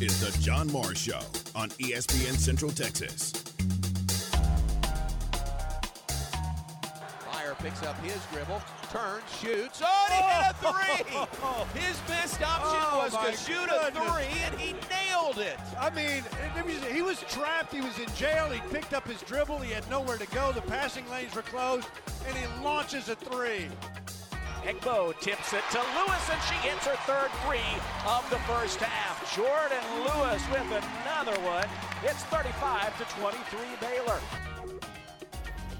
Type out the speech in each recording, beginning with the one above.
is the John Morris Show on ESPN Central Texas. Mayer picks up his dribble, turns, shoots. Oh, and he hit a three! His best option Oh, was to shoot goodness. a three, and he nailed it. I mean, it was, he was trapped. He was in jail. He picked up his dribble. He had nowhere to go. The passing lanes were closed, and he launches a three. Egbo tips it to Lewis, and she hits her third three of the first half. Jordan Lewis with another one. It's 35 to 23 Baylor.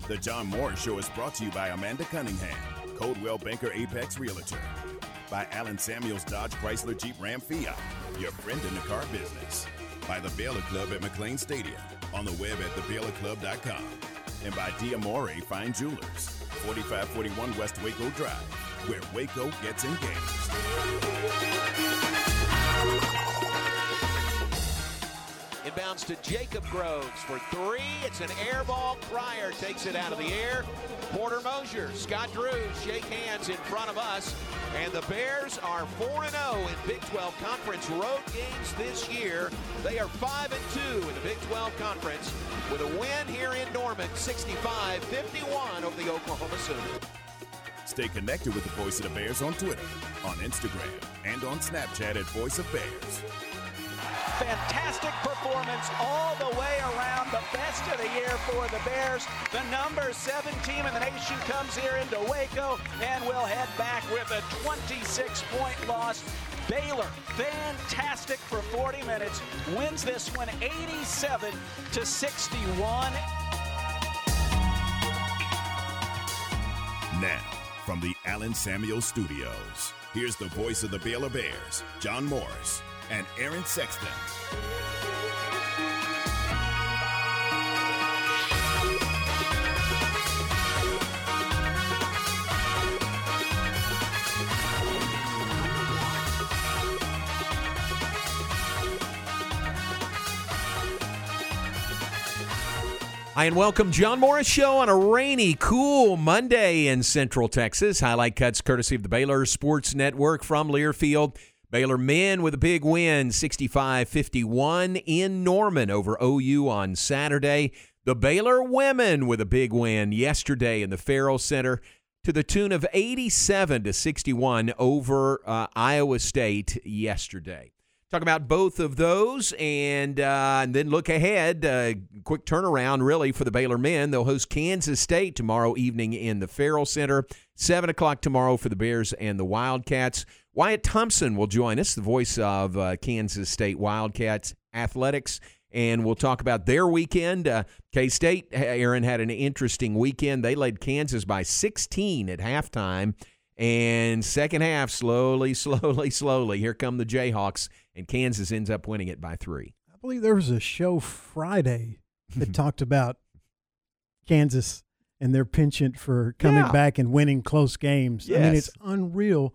The John Morris Show is brought to you by Amanda Cunningham, Coldwell Banker Apex Realtor, by Allen Samuels Dodge Chrysler Jeep Ram Fiat, your friend in the car business, by the Baylor Club at McLane Stadium, on the web at thebaylorclub.com, and by Diamore Fine Jewelers, 4541 West Waco Drive, where Waco gets engaged. Inbounds to Jacob Groves for three. It's an air ball. Pryor takes it out of the air. Porter Moser, Scott Drews shake hands in front of us. And the Bears are 4 0 in Big 12 Conference road games this year. They are 5 and 2 in the Big 12 Conference with a win here in Norman 65 51 over the Oklahoma Sooners. Stay connected with the Voice of the Bears on Twitter, on Instagram, and on Snapchat at Voice of Bears. Fantastic performance all the way around. The best of the year for the Bears. The number seven team in the nation comes here into Waco and will head back with a 26 point loss. Baylor, fantastic for 40 minutes, wins this one 87 to 61. Now, from the Allen Samuel Studios, here's the voice of the Baylor Bears, John Morris, and Aaron Sexton. Hi, and welcome John Morris Show on a rainy, cool Monday in Central Texas. Highlight cuts courtesy of the Baylor Sports Network from Learfield. Baylor men with a big win, 65-51 in Norman over OU on Saturday. The Baylor women with a big win yesterday in the Ferrell Center to the tune of 87 to 61 over uh, Iowa State yesterday. Talk about both of those and, uh, and then look ahead. Uh, quick turnaround, really, for the Baylor men. They'll host Kansas State tomorrow evening in the Ferrell Center. 7 o'clock tomorrow for the Bears and the Wildcats. Wyatt Thompson will join us, the voice of uh, Kansas State Wildcats athletics, and we'll talk about their weekend. Uh, K State, Aaron, had an interesting weekend. They led Kansas by 16 at halftime. And second half, slowly, slowly, slowly, here come the Jayhawks, and Kansas ends up winning it by three. I believe there was a show Friday that talked about Kansas and their penchant for coming Yeah. back and winning close games. I mean, it's unreal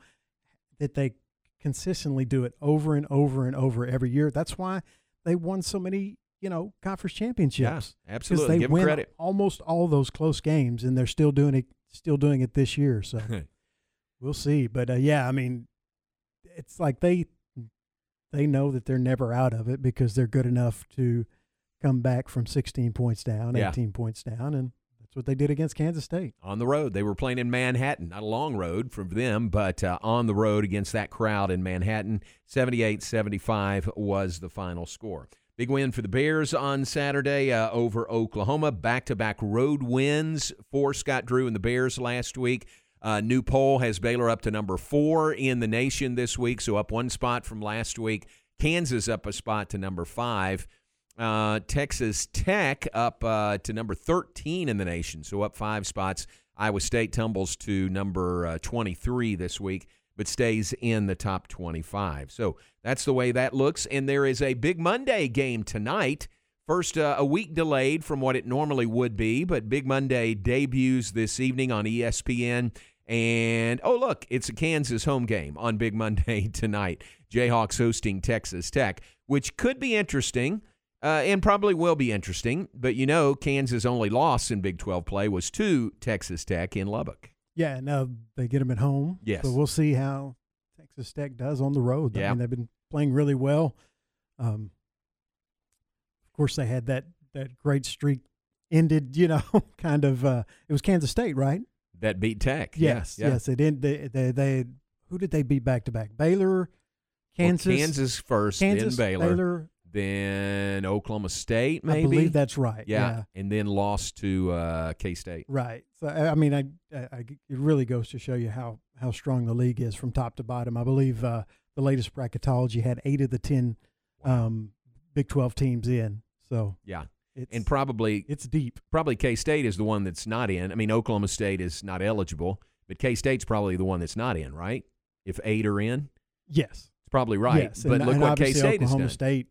that they consistently do it over and over and over every year. That's why they won so many, you know, conference championships. Yeah, absolutely. They Give win credit. almost all those close games, and they're still doing it. Still doing it this year. So we'll see. But uh, yeah, I mean, it's like they they know that they're never out of it because they're good enough to come back from 16 points down, Yeah. 18 points down, and that's what they did against Kansas State. on the road. They were playing in Manhattan, not a long road for them, but uh, on the road against that crowd in Manhattan. 78 75 was the final score. Big win for the Bears on Saturday uh, over Oklahoma. Back to back road wins for Scott Drew and the Bears last week. Uh, new poll has Baylor up to number four in the nation this week, so up one spot from last week. Kansas up a spot to number five. Uh, Texas Tech up uh, to number 13 in the nation, so up five spots. Iowa State tumbles to number uh, 23 this week, but stays in the top 25. So that's the way that looks. And there is a big Monday game tonight. First, uh, a week delayed from what it normally would be, but Big Monday debuts this evening on ESPN. And oh, look, it's a Kansas home game on Big Monday tonight. Jayhawks hosting Texas Tech, which could be interesting uh, and probably will be interesting. But you know, Kansas' only loss in Big 12 play was to Texas Tech in Lubbock. Yeah, now they get them at home. Yes. So we'll see how Texas Tech does on the road. Yeah. I mean, they've been playing really well. Um, of course, they had that that great streak ended. You know, kind of. Uh, it was Kansas State, right? That beat Tech. Yes, yeah, yes. It ended. They, they they who did they beat back to back? Baylor, Kansas, Well, Kansas first, Kansas, then Baylor, Baylor. Then Oklahoma State, maybe. I believe that's right. yeah. and then lost to uh, K State. Right. So I mean, I, I, it really goes to show you how how strong the league is from top to bottom. I believe uh, the latest bracketology had eight of the ten um, Big Twelve teams in. So Yeah, it's and probably it's deep. probably K State is the one that's not in. I mean, Oklahoma State is not eligible, but K State's probably the one that's not in, right? If eight are in, Yes. it's probably right. Yes. But and, look and what K State has Oklahoma done. State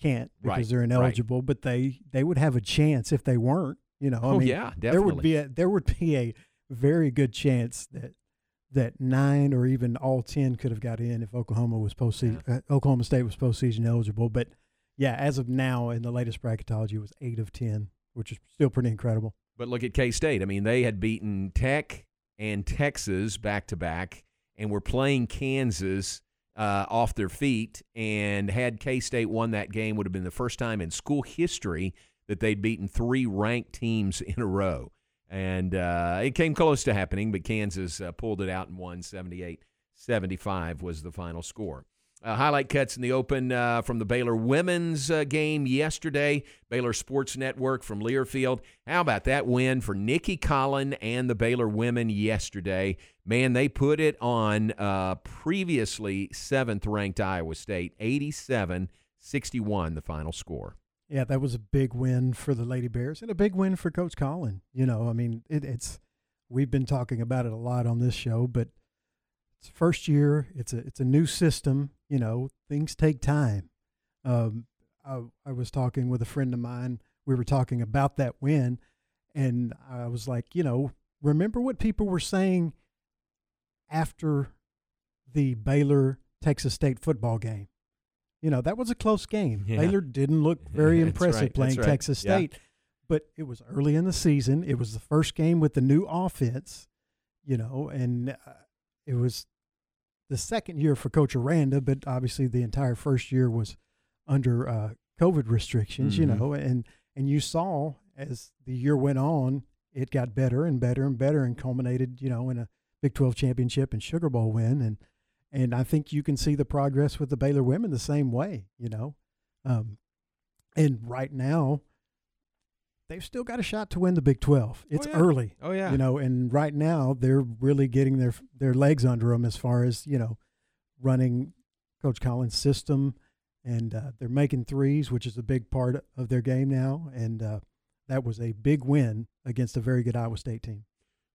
can't because Right, they're right. ineligible, but they they would have a chance if they weren't. You know, I oh mean, yeah, definitely. there would be a there would be a very good chance that that nine or even all ten could have got in if Oklahoma was postseason uh, Oklahoma State was postseason eligible. But yeah, as of now in the latest bracketology, it was eight of ten, which is still pretty incredible. But look at K State. I mean, they had beaten Tech and Texas back to back, and were playing Kansas uh, off their feet. And had K State won that game, would have been the first time in school history that they'd beaten three ranked teams in a row. And uh, it came close to happening, but Kansas uh, pulled it out and won 78 75 was the final score. Uh, highlight cuts in the open uh, from the Baylor women's uh, game yesterday. Baylor Sports Network from Learfield. How about that win for Nicki Collen and the Baylor women yesterday? Man, they put it on uh, previously seventh ranked Iowa State, 87 61, the final score. Yeah, that was a big win for the Lady Bears and a big win for Coach Collen. You know, I mean, it, it's we've been talking about it a lot on this show, but it's first year. It's a it's a new system. You know, things take time. Um, I, I was talking with a friend of mine. We were talking about that win, and I was like, you know, remember what people were saying after the Baylor Texas State football game. You know, that was a close game. Yeah. Baylor didn't look very impressive right, playing right. Texas Yeah. State, but it was early in the season. It was the first game with the new offense, you know, and uh, it was the second year for Coach Aranda, but obviously the entire first year was under uh, COVID restrictions, Mhm. you know, and and you saw as the year went on, it got better and better and better, and culminated, you know, in a Big Twelve championship and Sugar Bowl win, and and I think you can see the progress with the Baylor women the same way, you know, um, and right now. They've still got a shot to win the Big Twelve. It's yeah. early, Oh, yeah. you know, and right now they're really getting their their legs under them as far as you know, running Coach Collen's system, and uh, they're making threes, which is a big part of their game now, and uh, that was a big win against a very good Iowa State team.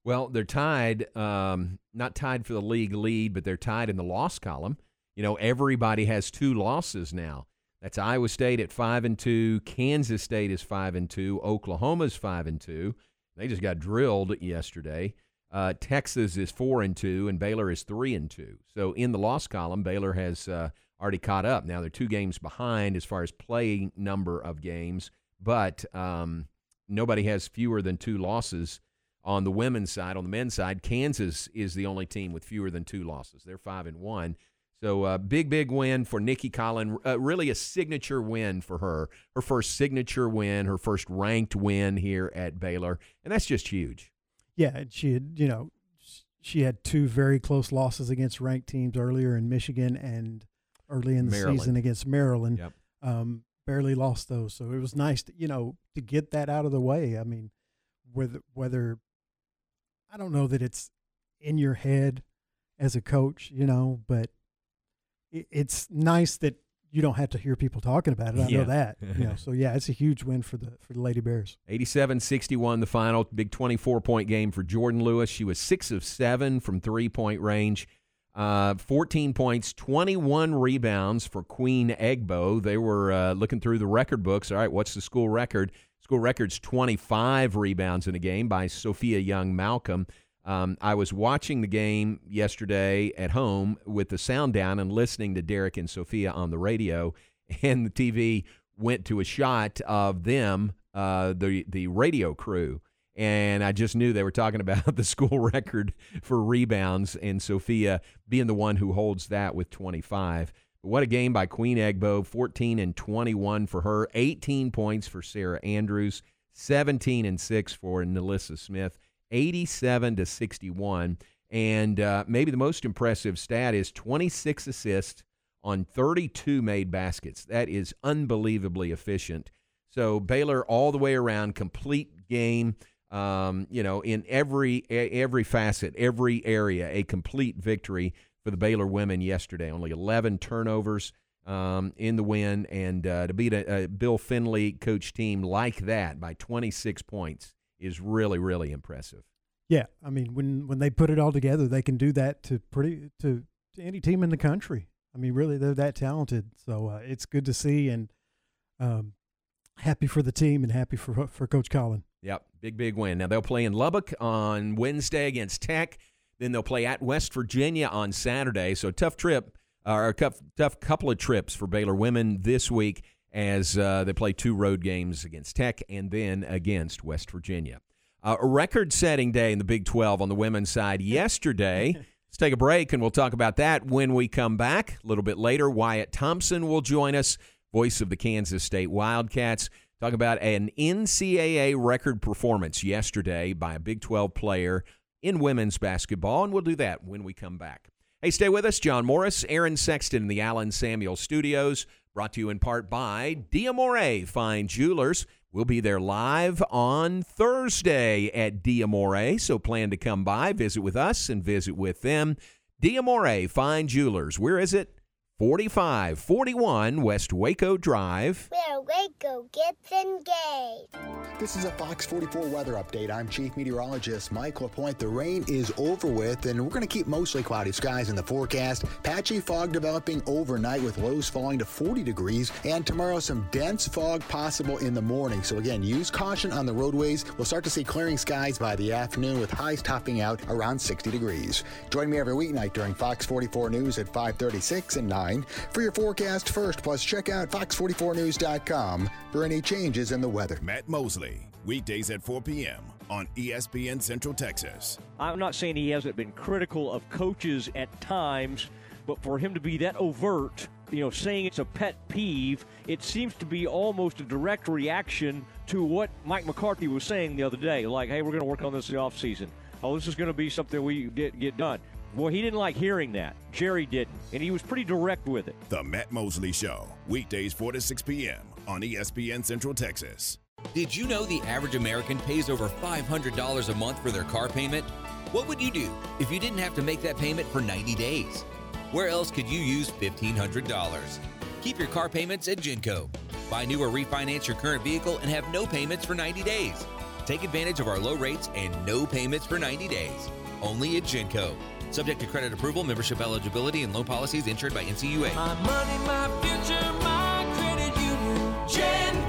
Well, they're tied, um, not tied for the league lead, but they're tied in the loss column. You know, everybody has two losses now. That's Iowa State at five and two. Kansas State is five and two. Oklahoma's five and two. They just got drilled yesterday. Uh, Texas is four and two, and Baylor is three and two. So in the loss column, Baylor has uh, already caught up. Now they're two games behind as far as play number of games, but um, nobody has fewer than two losses on the women's side. On the men's side, Kansas is the only team with fewer than two losses. They're five and one. So uh, big, big win for Nicki Collen. Uh, really a signature win for her. Her first signature win, her first ranked win here at Baylor, and that's just huge. Yeah, and she had, you know, she had two very close losses against ranked teams earlier in Michigan and early in the Maryland. season against Maryland. Yep. Um, barely lost those, so it was nice, to, you know, to get that out of the way. I mean, whether whether I don't know that it's in your head as a coach, you know, but it, it's nice that you don't have to hear people talking about it. I Yeah. know that, you know. So yeah, it's a huge win for the for the Lady Bears. 87 61, the final. Big 24 point game for Jordan Lewis. She was six of seven from three point range. Uh, 14 points, 21 rebounds for Queen Egbo. They were uh, looking through the record books. All right, what's the school record? School record's 25 rebounds in a game by Sophia Young Malcolm. Um, I was watching the game yesterday at home with the sound down and listening to Derek and Sophia on the radio, and the TV went to a shot of them, uh, the the radio crew, and I just knew they were talking about the school record for rebounds, and Sophia being the one who holds that with 25. What a game by Queen Egbo, 14 and 21 for her, 18 points for Sarah Andrews, 17 and 6 for NaLyssa Smith, 87 to 61. And uh, maybe the most impressive stat is 26 assists on 32 made baskets. That is unbelievably efficient. So Baylor all the way around, complete game. Um, you know, in every every facet, every area, a complete victory for the Baylor women yesterday. Only 11 turnovers um, in the win, and uh, to beat a, a Bill Fennelly coach team like that by 26 points is really really impressive. Yeah, I mean when when they put it all together, they can do that to pretty to, to any team in the country. I mean, really, they're that talented. So uh, it's good to see, and um, happy for the team and happy for for Coach Collen. Yep, big big win. Now they'll play in Lubbock on Wednesday against Tech. Then they'll play at West Virginia on Saturday. So tough trip, or a tough, tough couple of trips for Baylor women this week as uh, they play two road games against Tech and then against West Virginia. Uh, a record-setting day in the Big 12 on the women's side yesterday. Let's take a break and we'll talk about that when we come back. A little bit later, Wyatt Thompson will join us, voice of the Kansas State Wildcats. Talk about an NCAA record performance yesterday by a Big 12 player in women's basketball, and we'll do that when we come back. Hey, stay with us. John Morris, Aaron Sexton in the Allen Samuel Studios, brought to you in part by Diamore Fine Jewelers. We'll be there live on Thursday at Diamore, so plan to come by, visit with us, and visit with them. Diamore Fine Jewelers. Where is it? 4541 West Waco Drive. Where Waco gets engaged. This is a Fox 44 weather update. I'm Chief Meteorologist Mike LaPointe. The rain is over with, and we're going to keep mostly cloudy skies in the forecast. Patchy fog developing overnight with lows falling to 40 degrees, and tomorrow some dense fog possible in the morning. So again, use caution on the roadways. We'll start to see clearing skies by the afternoon with highs topping out around 60 degrees. Join me every weeknight during Fox 44 News at 536 and 9 for your forecast first. Plus, check out fox44news.com for any changes in the weather. Matt Mosley, weekdays at 4 p.m. on ESPN Central Texas. I'm not saying he hasn't been critical of coaches at times, but for him to be that overt, you know, saying it's a pet peeve, it seems to be almost a direct reaction to what Mike McCarthy was saying the other day. Like, hey, we're going to work on this in the offseason. Oh, this is going to be something we get, get done. Well, he didn't like hearing that. Jerry didn't, and he was pretty direct with it. The Matt Mosley Show, weekdays 4 to 6 p.m. on ESPN Central Texas. Did you know the average American pays over $500 a month for their car payment? What would you do if you didn't have to make that payment for 90 days? Where else could you use $1,500? Keep your car payments at Genco. Buy new or refinance your current vehicle and have no payments for 90 days. Take advantage of our low rates and no payments for 90 days. Only at Genco. Subject to credit approval, membership eligibility, and loan policies insured by NCUA. My money, my future, my credit union. Genco.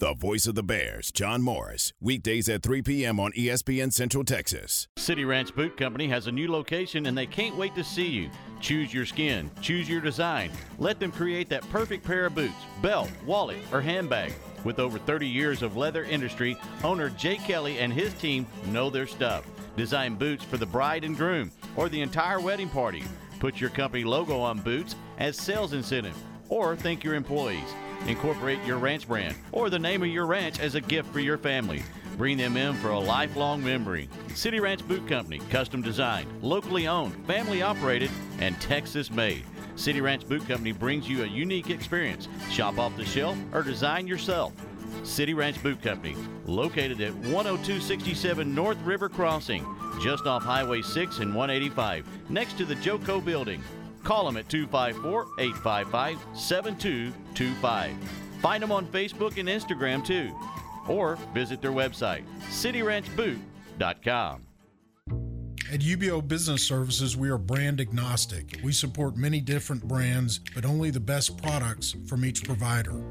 The voice of the Bears, John Morris, weekdays at 3 p.m. on ESPN Central Texas. City Ranch Boot Company has a new location and they can't wait to see you. Choose your skin, choose your design. Let them create that perfect pair of boots, belt, wallet, or handbag. With over 30 years of leather industry, owner Jay Kelly and his team know their stuff. Design boots for the bride and groom or the entire wedding party. Put your company logo on boots as sales incentive or thank your employees. Incorporate your ranch brand or the name of your ranch as a gift for your family. Bring them in for a lifelong memory. City Ranch Boot Company, custom designed, locally owned, family operated, and Texas made. City Ranch Boot Company brings you a unique experience. Shop off the shelf or design yourself. City Ranch Boot Company, located at 10267 North River Crossing, just off Highway 6 and 185, next to the Joco Building. Call them at 254 855 7225. Find them on Facebook and Instagram too. Or visit their website, cityranchboot.com. At Ubeo Business Services, we are brand agnostic. We support many different brands, but only the best products from each provider.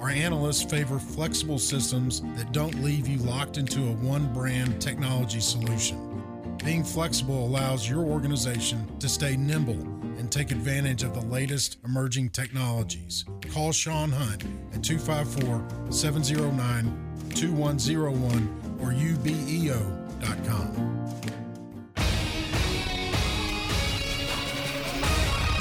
Our analysts favor flexible systems that don't leave you locked into a one brand technology solution. Being flexible allows your organization to stay nimble and take advantage of the latest emerging technologies. Call Sean Hunt at 254 709 2101 or E ubeo.com.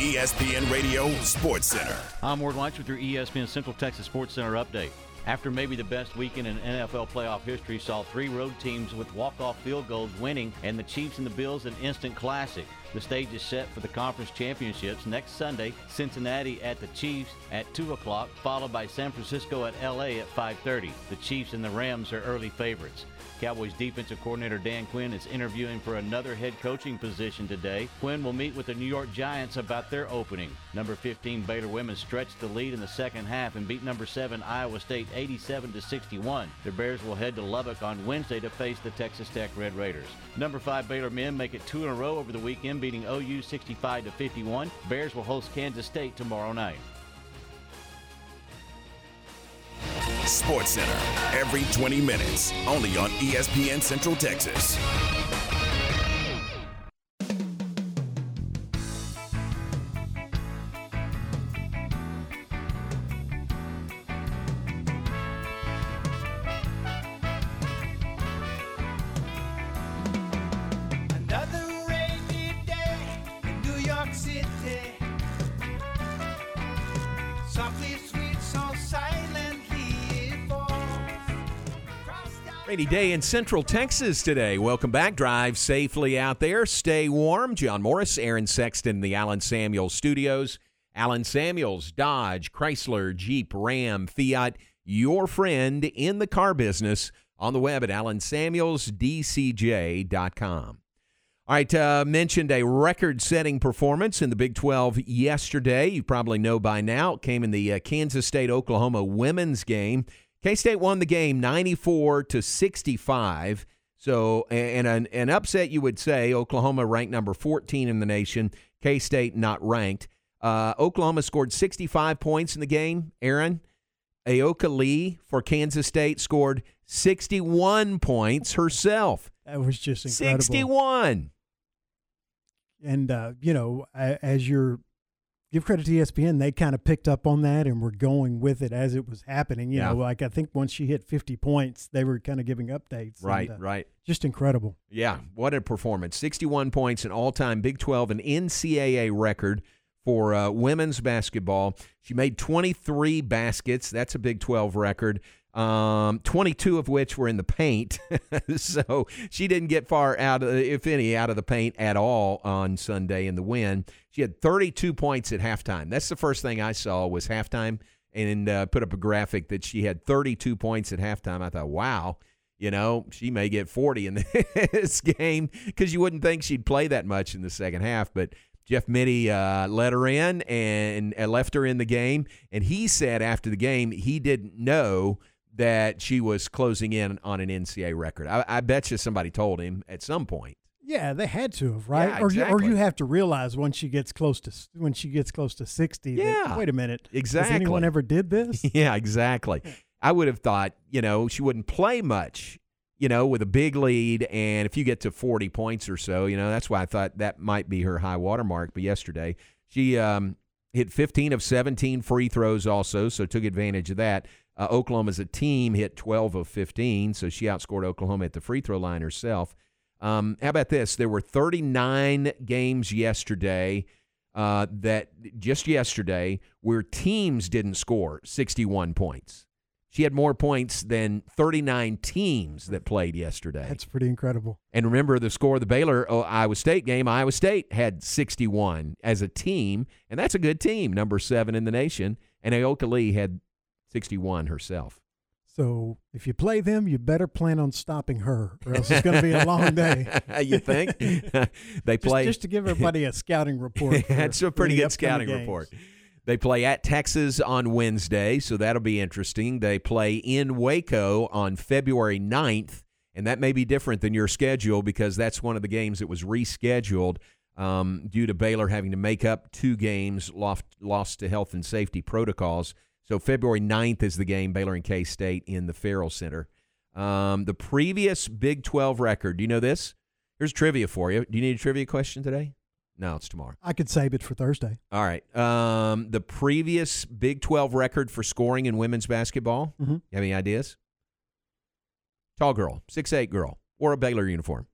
ESPN Radio Sports Center. I'm Ward Weitz with your ESPN Central Texas Sports Center update. After maybe the best weekend in NFL playoff history saw three road teams with walk-off field goals winning and the Chiefs and the Bills an instant classic. The stage is set for the conference championships next Sunday. Cincinnati at the Chiefs at 2 o'clock, followed by San Francisco at LA at 5.30. The Chiefs and the Rams are early favorites. Cowboys defensive coordinator Dan Quinn is interviewing for another head coaching position today. Quinn will meet with the New York Giants about their opening. Number 15 Baylor women stretched the lead in the second half and beat number 7 Iowa State 87 to 61. The Bears will head to Lubbock on Wednesday to face the Texas Tech Red Raiders. Number 5 Baylor men make it two in a row over the weekend beating OU 65 to 51. Bears will host Kansas State tomorrow night. Sports Center every 20 minutes, only on ESPN Central Texas. Rainy day in Central Texas today. Welcome back. Drive safely out there. Stay warm. John Morris, Aaron Sexton, the Allen Samuels studios. Allen Samuels, Dodge, Chrysler, Jeep, Ram, Fiat, your friend in the car business on the web at allensamuelsdcj.com. All right, uh, mentioned a record setting performance in the Big 12 yesterday. You probably know by now. It came in the uh, Kansas State Oklahoma women's game. K State won the game 94 to 65. So, and an, an upset, you would say. Oklahoma ranked number 14 in the nation, K State not ranked. Uh, Oklahoma scored 65 points in the game. Aaron, Ayoka Lee for Kansas State scored 61 points herself. That was just incredible. 61. And uh, you know, as you're give credit to ESPN, they kind of picked up on that and were going with it as it was happening. You Yeah. know, like I think once she hit 50 points, they were kind of giving updates. Right, and, uh, right. Just incredible. Yeah, what a performance. 61 points, an all time Big 12 and NCAA record for uh, women's basketball. She made 23 baskets. That's a Big 12 record. Um, 22 of which were in the paint. so she didn't get far out, of, if any, out of the paint at all on Sunday in the win. She had 32 points at halftime. That's the first thing I saw was halftime and uh, put up a graphic that she had 32 points at halftime. I thought, wow, you know, she may get 40 in this game because you wouldn't think she'd play that much in the second half. But Jeff Mittie uh, let her in and uh, left her in the game. And he said after the game he didn't know that she was closing in on an NCAA record. I, I bet you somebody told him at some point. Yeah, they had to have, right? Yeah, or, you, or you have to realize when she gets close to when she gets close to 60 that, Yeah, wait a minute. exactly. Has anyone ever did this? Yeah, exactly. I would have thought, you know, she wouldn't play much, you know, with a big lead. And if you get to 40 points or so, you know, that's why I thought that might be her high water mark. But yesterday, she um, hit 15 of 17 free throws also, so took advantage of that. Uh, Oklahoma as a team hit 12 of 15, so she outscored Oklahoma at the free throw line herself. Um, how about this? There were 39 games yesterday uh, that just yesterday where teams didn't score 61 points. She had more points than 39 teams that played yesterday. That's pretty incredible. And remember the score of the Baylor uh, Iowa State game. Iowa State had 61 as a team, and that's a good team, number seven in the nation. And Ayoka Lee had 61 herself. So if you play them, you better plan on stopping her, or else it's going to be a long day. you think? they play just, to give everybody a scouting report. That's a pretty good scouting games. report. They play at Texas on Wednesday, so that'll be interesting. They play in Waco on February 9th, And that may be different than your schedule because that's one of the games that was rescheduled um, due to Baylor having to make up two games lost, lost to health and safety protocols. So February 9th is the game, Baylor and K State in the Ferrell Center. Um, the previous Big 12 record, do you know this? Here's trivia for you. Do you need a trivia question today? No, it's tomorrow. I could save it for Thursday. All right. Um, the previous Big 12 record for scoring in women's basketball, Mhm. you have any ideas? Tall girl, six eight girl, wore a Baylor uniform.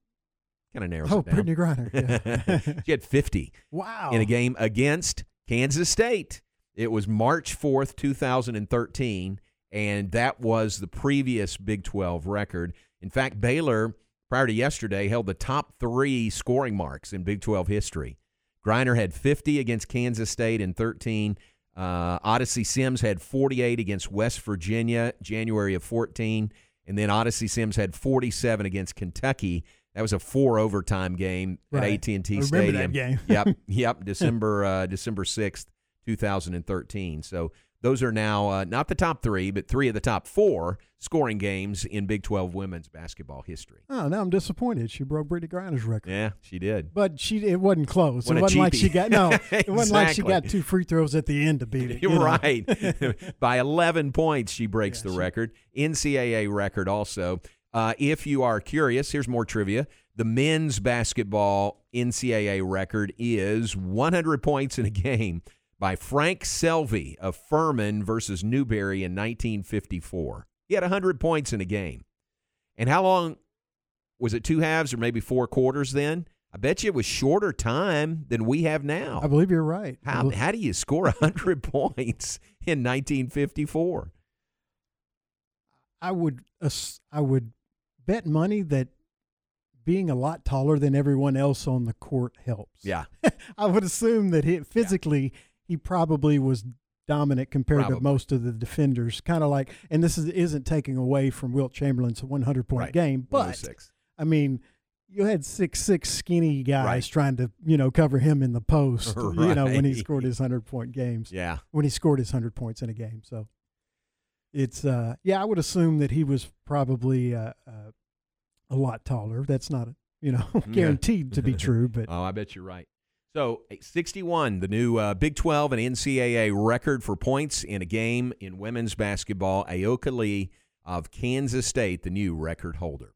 Kind of narrows Oh, it down. Brittney Griner, yeah. she had 50 Wow. in a game against Kansas State. It was March 4th, 2013, and that was the previous Big 12 record. In fact, Baylor, prior to yesterday, held the top three scoring marks in Big 12 history. Griner had 50 against Kansas State in 13. Uh, Odyssey Sims had 48 against West Virginia, January of 14. And then Odyssey Sims had 47 against Kentucky. That was a four overtime game Right. at AT&T Stadium. that game. yep, yep. December uh, December sixth, two thousand and thirteen. So those are now uh, not the top three, but three of the top four scoring games in Big Twelve women's basketball history. Oh, now I'm disappointed. She broke Brittney Griner's record. Yeah, she did. But she it wasn't close. What it wasn't like she got no. It wasn't like she got two free throws at the end to beat it. you You're right. By 11 points, she breaks the record. NCAA record also. Uh, if you are curious, here's more trivia. The men's basketball NCAA record is 100 points in a game by Frank Selvy of Furman versus Newberry in 1954. He had 100 points in a game. And how long was it? Two halves or maybe four quarters then? I bet you it was shorter time than we have now. I believe you're right. How, how do you score 100 points in 1954? I would I would bet money that being a lot taller than everyone else on the court helps. Yeah. I would assume that he physically he probably was dominant compared Probably. to most of the defenders. Kind of like, and this is, isn't taking away from Wilt Chamberlain's 100 point Right. game, but I mean, you had six six skinny guys Right. trying to you know cover him in the post. You know when he scored his 100 point games. Yeah. when he scored his 100 points in a game. So it's uh yeah, I would assume that he was probably uh, uh, a lot taller. That's not you know guaranteed to be true, but oh, I bet you're right. So, 61, the new uh, Big 12 and NCAA record for points in a game in women's basketball. Ayoka Lee of Kansas State, the new record holder.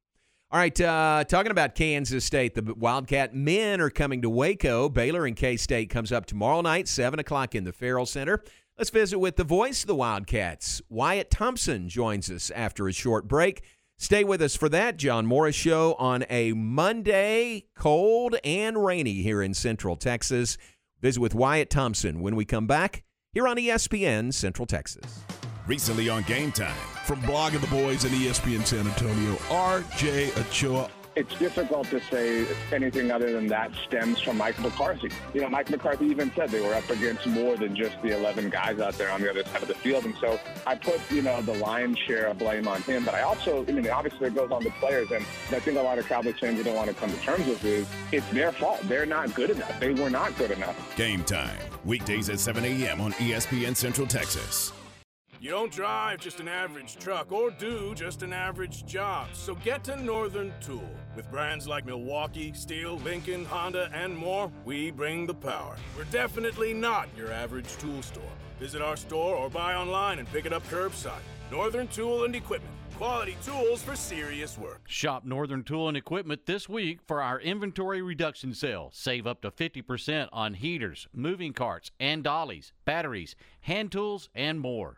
All right, uh, talking about Kansas State, the Wildcat men are coming to Waco. Baylor and K State comes up tomorrow night, 7 o'clock in the Ferrell Center. Let's visit with the voice of the Wildcats. Wyatt Thompson joins us after a short break. Stay with us for that John Morris show on a Monday, cold and rainy here in Central Texas. Visit with Wyatt Thompson when we come back here on ESPN Central Texas. Recently on Game Time. From Blogging the Boys and ESPN San Antonio, R.J. Ochoa. It's difficult to say anything other than that stems from Mike McCarthy. You know, Mike McCarthy even said they were up against more than just the 11 guys out there on the other side of the field. And so I put, you know, the lion's share of blame on him. But I also, I mean, obviously it goes on the players. And I think a lot of Cowboys fans don't want to come to terms with is it's their fault. They're not good enough. They were not good enough. Game Time. Weekdays at 7 a.m. on ESPN Central Texas. You don't drive just an average truck or do just an average job. So get to Northern Tool. With brands like Milwaukee, Steel, Lincoln, Honda, and more, we bring the power. We're definitely not your average tool store. Visit our store or buy online and pick it up curbside. Northern Tool and Equipment. Quality tools for serious work. Shop Northern Tool and Equipment this week for our inventory reduction sale. Save up to 50% on heaters, moving carts, and dollies, batteries, hand tools, and more.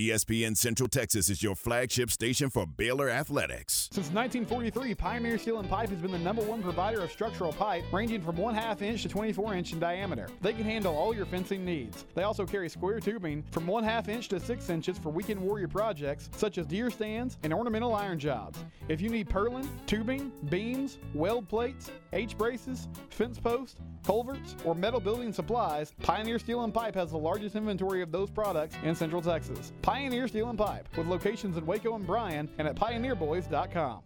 ESPN Central Texas is your flagship station for Baylor Athletics. Since 1943, Pioneer Steel and Pipe has been the number one provider of structural pipe, ranging from 1 half inch to 24 inch in diameter. They can handle all your fencing needs. They also carry square tubing from 1 half inch to 6 inches for weekend warrior projects such as deer stands and ornamental iron jobs. If you need purlin, tubing, beams, weld plates, H braces, fence posts, culverts, or metal building supplies, Pioneer Steel and Pipe has the largest inventory of those products in Central Texas. Pioneer Steel and Pipe, with locations in Waco and Bryan and at pioneerboys.com.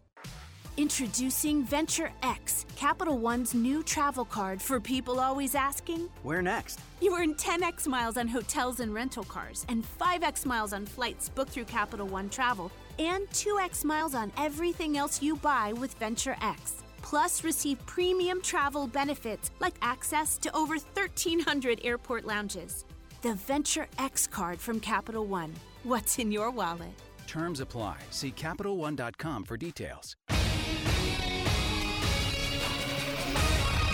Introducing Venture X, Capital One's new travel card for people always asking, Where next? You earn 10x miles on hotels and rental cars, and 5x miles on flights booked through Capital One Travel, and 2x miles on everything else you buy with Venture X. Plus, receive premium travel benefits like access to over 1,300 airport lounges. The Venture X card from Capital One. What's in your wallet? Terms apply. See CapitalOne.com for details.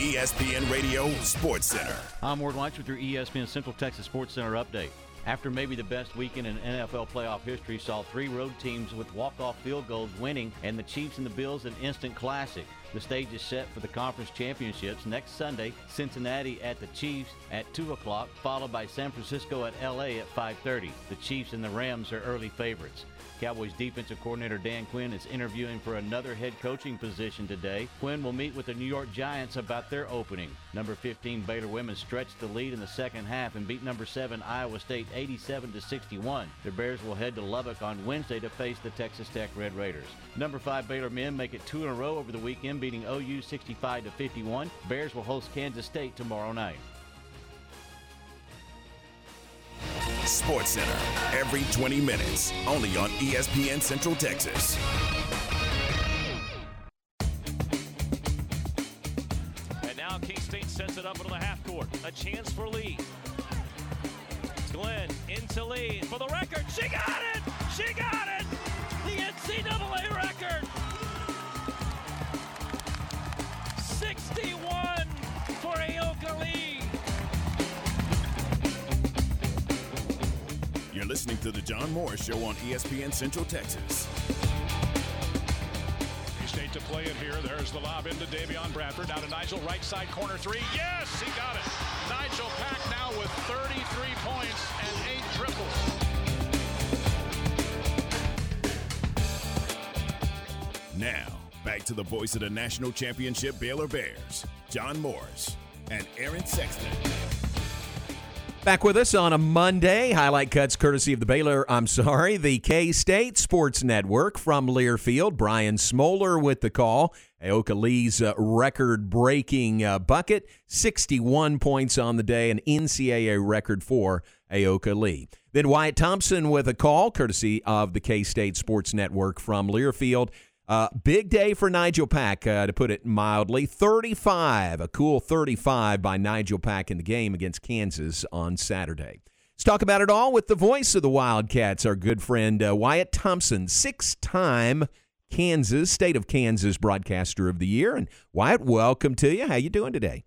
ESPN Radio Sports Center. I'm Ward Weitz with your ESPN Central Texas Sports Center update. After maybe the best weekend in NFL playoff history saw three road teams with walk-off field goals winning and the Chiefs and the Bills an instant classic. The stage is set for the conference championships next Sunday. Cincinnati at the Chiefs at 2 o'clock, followed by San Francisco at LA at 5:30. The Chiefs and the Rams are early favorites. Cowboys defensive coordinator Dan Quinn is interviewing for another head coaching position today. Quinn will meet with the New York Giants about their opening. Number 15 Baylor women stretched the lead in the second half and beat number 7 Iowa State 87 to 61. The Bears will head to Lubbock on Wednesday to face the Texas Tech Red Raiders. Number 5 Baylor men make it two in a row over the weekend beating OU 65 to 51. Bears will host Kansas State tomorrow night. Sports Center, every 20 minutes, only on ESPN Central Texas. And now K State sets it up into the half court. A chance for Lee. Glenn into Lee for the record. She got it! She got it! The NCAA record! Listening to The John Morris Show on ESPN Central Texas. State to play it here. There's the lob into Davion Bradford. Now to Nigel, right side corner three. Yes, he got it. Nigel Pack now with 33 points and eight triples. Now, back to the voice of the national championship Baylor Bears, John Morris and Aaron Sexton. Back with us on a Monday. Highlight cuts courtesy of the Baylor, I'm sorry, the K State Sports Network from Learfield. Brian Smoller with the call. Ayoka Lee's uh, record breaking uh, bucket, 61 points on the day, an NCAA record for Ayoka Lee. Then Wyatt Thompson with a call, courtesy of the K State Sports Network from Learfield. Uh, big day for Nigel Pack, uh, to put it mildly. 35, a cool 35 by Nigel Pack in the game against Kansas on Saturday. Let's talk about it all with the voice of the Wildcats, our good friend uh, Wyatt Thompson, six time Kansas, state of Kansas broadcaster of the year. And Wyatt, welcome to you. How you doing today?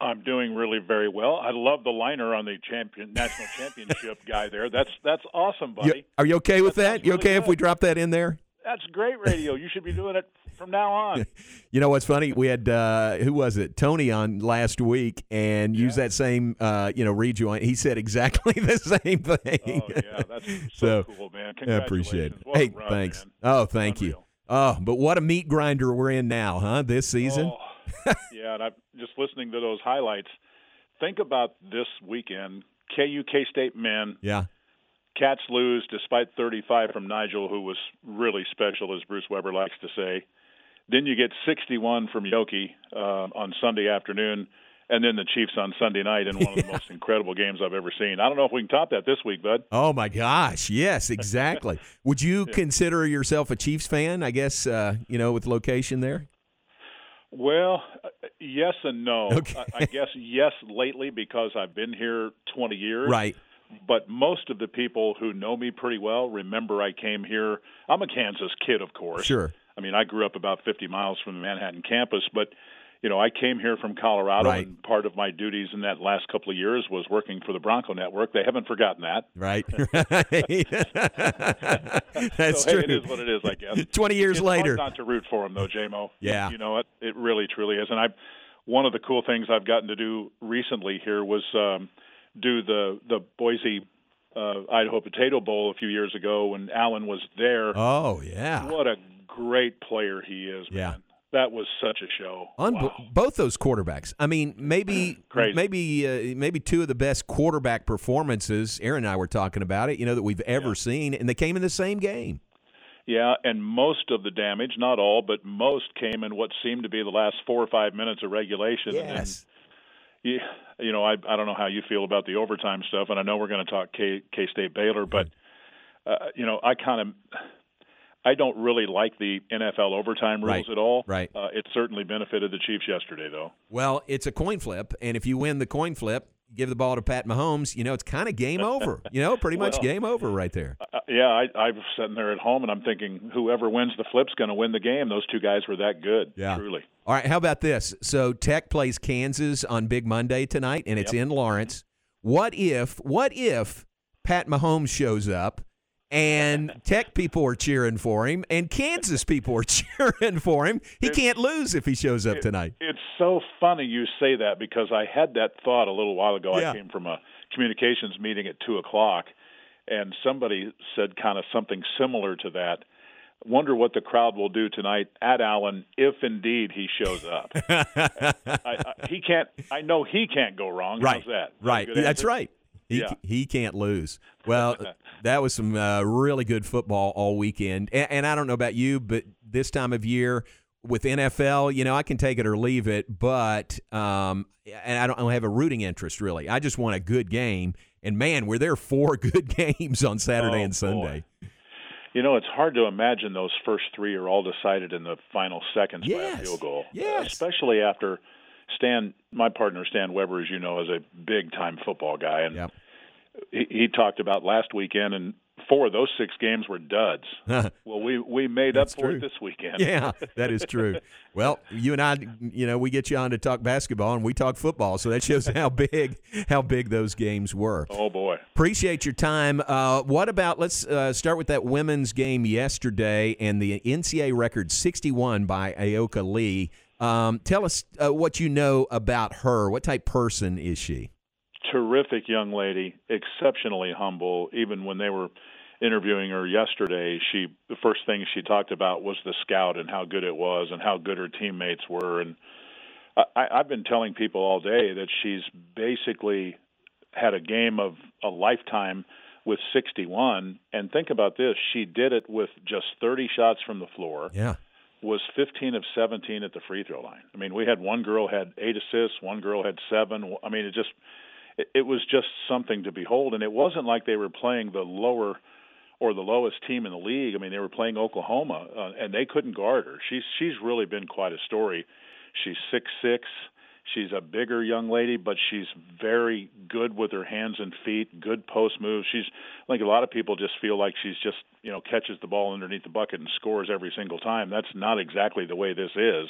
I'm doing really very well. I love the liner on the champion national championship guy there. That's that's awesome, buddy. You- are you okay with that? You really okay if we drop that in there? That's great radio. You should be doing it from now on. You know what's funny? We had uh, who was it? Tony on last week, and used that same uh, you know rejoin. He said exactly the same thing. Oh yeah, that's so, cool, man. I appreciate it. What hey, run, thanks. man. Oh, thank you. Oh, but what a meat grinder we're in now, huh? This season. Oh, yeah, and I'm just listening to those highlights. Think about this weekend. KU K State men. Yeah. Cats lose despite 35 from Nigel, who was really special, as Bruce Weber likes to say. Then you get 61 from Yoki uh, on Sunday afternoon, and then the Chiefs on Sunday night in one of the most incredible games I've ever seen. I don't know if we can top that this week, bud. Oh my gosh! Yes, exactly. Would you consider yourself a Chiefs fan? I guess uh, you know with location there. Well, yes and no. Okay. I, I guess yes lately because I've been here 20 years. Right. But most of the people who know me pretty well remember I came here. I'm a Kansas kid, of course. Sure. I mean, I grew up about 50 miles from the Manhattan campus, but you know, I came here from Colorado, Right. and part of my duties in that last couple of years was working for the Bronco Network. They haven't forgotten that. Right. That's so, hey, true. it is what it is, I guess. 20 years it's later. hard not to root for them, though, JMO. Yeah. You know what? It really, truly is. And I, one of the cool things I've gotten to do recently here was um, do the the Boise uh, Idaho Potato Bowl a few years ago when Allen was there. Oh yeah. What a great player he is. Yeah. Man. That was such a show. Unbe- Both those quarterbacks. I mean, maybe maybe uh, maybe two of the best quarterback performances. Aaron and I were talking about it. You know that we've ever seen, and they came in the same game. Yeah, and most of the damage, not all, but most came in what seemed to be the last four or five minutes of regulation. Yes. You, you know, I I don't know how you feel about the overtime stuff, and I know we're going to talk K K State Baylor, but uh, you know, I kind of. I don't really like the NFL overtime rules Right, at all. right. Uh, it certainly benefited the Chiefs yesterday, though. Well, it's a coin flip, and if you win the coin flip, give the ball to Pat Mahomes. You know, it's kind of game over. You know, pretty much Well, game over right there. Uh, yeah, I, I'm sitting there at home and I'm thinking, whoever wins the flip's going to win the game. Those two guys were that good. Yeah. Truly. All right, how about this? So Tech plays Kansas on Big Monday tonight, and it's in Lawrence. What if? What if Pat Mahomes shows up? And Tech people are cheering for him, and Kansas people are cheering for him. He can't lose if he shows up tonight. It's so funny you say that because I had that thought a little while ago. Yeah. I came from a communications meeting at two o'clock, and somebody said kind of something similar to that. Wonder what the crowd will do tonight at Allen if indeed he shows up. I, I, he can't. I know he can't go wrong. Right. How's that? Is that a Right. That's right. He, Yeah. he can't lose. Well, that was some uh, really good football all weekend. And, and I don't know about you, but this time of year with NFL, you know, I can take it or leave it, but um, and I don't, I don't have a rooting interest really. I just want a good game. And man, were there four good games on Saturday Oh, and Sunday. You know, it's hard to imagine those first three are all decided in the final seconds by a field goal. Yes. Especially after Stan, my partner Stan Weber, as you know, is a big time football guy, and he, he talked about last weekend, and four of those six games were duds. well, we we made up That's for true. it this weekend. Yeah, that is true. Well, you and I, you know, we get you on to talk basketball and we talk football, so that shows how big how big those games were. Oh boy. Appreciate your time. Uh, what about let's uh, start with that women's game yesterday and the NCAA record 61 by Ayoka Lee. Um, tell us uh, what you know about her. What type person is she? terrific young lady, exceptionally humble. Even when they were interviewing her yesterday, she the first thing she talked about was the scout and how good it was and how good her teammates were. And I, I've been telling people all day that she's basically had a game of a lifetime with 61. And think about this: she did it with just 30 shots from the floor Yeah. Was 15 of 17 at the free throw line. I mean, we had one girl had eight assists, one girl had seven. I mean, it just it, it was just something to behold, and it wasn't like they were playing the lower or the lowest team in the league. I mean, they were playing Oklahoma, uh, and they couldn't guard her. She's she's really been quite a story. She's six six. She's a bigger young lady, but she's very good with her hands and feet. Good post moves. She's like a lot of people just feel like she's just you know catches the ball underneath the bucket and scores every single time. That's not exactly the way this is.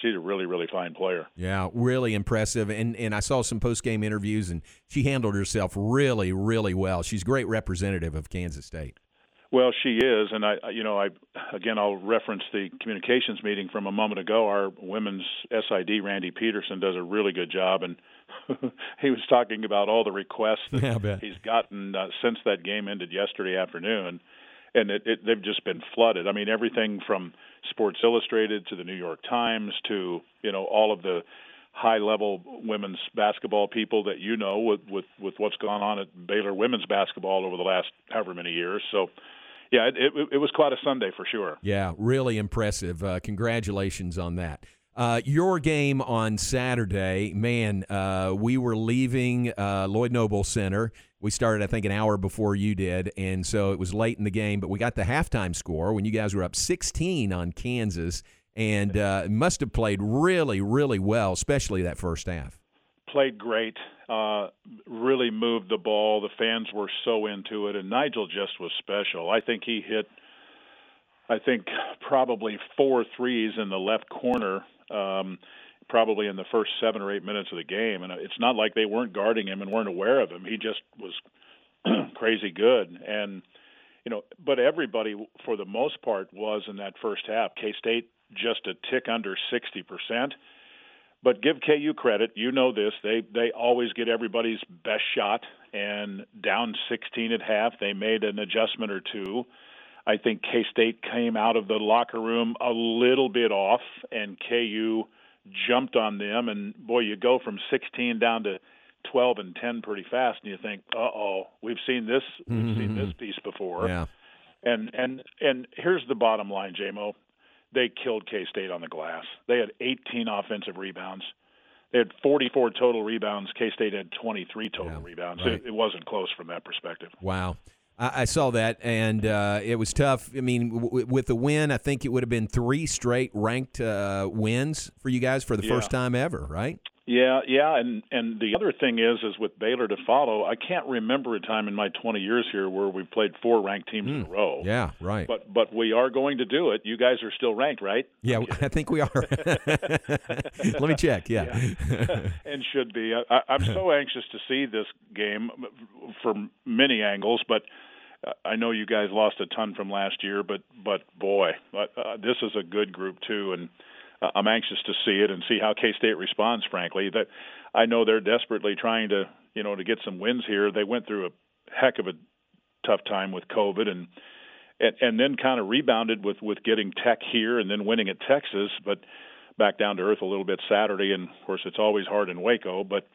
She's a really really fine player. Yeah, really impressive. And and I saw some post game interviews, and she handled herself really, really well. She's a great representative of Kansas State. Well, she is, and I, you know, I again, I'll reference the communications meeting from a moment ago. Our women's SID, Randy Peterson, does a really good job, and he was talking about all the requests that Yeah, he's gotten uh, since that game ended yesterday afternoon, and it, it, they've just been flooded. I mean, everything from Sports Illustrated to the New York Times to you know all of the high level women's basketball people that you know with with with what's gone on at Baylor women's basketball over the last however many years. So yeah, it, it, it was quite a Sunday for sure. Yeah, really impressive. Uh, congratulations on that. Uh, your game on Saturday, man, uh, we were leaving uh, Lloyd Noble Center. We started, I think, an hour before you did, and so it was late in the game. But we got the halftime score when you guys were up 16 on Kansas, and uh, must have played really, really well, especially that first half. Played great, uh, really moved the ball. The fans were so into it, and Nigel just was special. I think he hit, I think probably four threes in the left corner. Um, probably in the first seven or eight minutes of the game, and it's not like they weren't guarding him and weren't aware of him. He just was crazy good, and you know, but everybody for the most part was in that first half. K State just a tick under sixty percent. But give KU credit, you know this. They they always get everybody's best shot, and down 16 at half, they made an adjustment or two. I think K State came out of the locker room a little bit off, and KU jumped on them. And boy, you go from 16 down to 12 and 10 pretty fast, and you think, "Uh oh, we've seen this, we've seen this piece before." Yeah. And and and here's the bottom line, JMO. They killed K State on the glass. They had 18 offensive rebounds. They had 44 total rebounds. K State had 23 total rebounds. right. It, it wasn't close from that perspective. Wow. I, I saw that, and uh, it was tough. I mean, w- with the win, I think it would have been three straight ranked uh, wins for you guys for the Yeah. first time ever, right? Yeah, yeah, and and the other thing is, is with Baylor to follow. I can't remember a time in my 20 years here where we played four ranked teams in a row. Hmm. Yeah, right. But but we are going to do it. You guys are still ranked, right? Yeah, I think we are. Let me check. Yeah. and should be. I, I'm so anxious to see this game from many angles, but uh, I know you guys lost a ton from last year, but but boy, uh, uh, this is a good group too, and I'm anxious to see it and see how K State responds. Frankly, that I know they're desperately trying to you know to get some wins here. They went through a heck of a tough time with COVID and. And, and then kind of rebounded with with getting Tech here and then winning at Texas, but back down to earth a little bit Saturday. And of course, it's always hard in Waco. But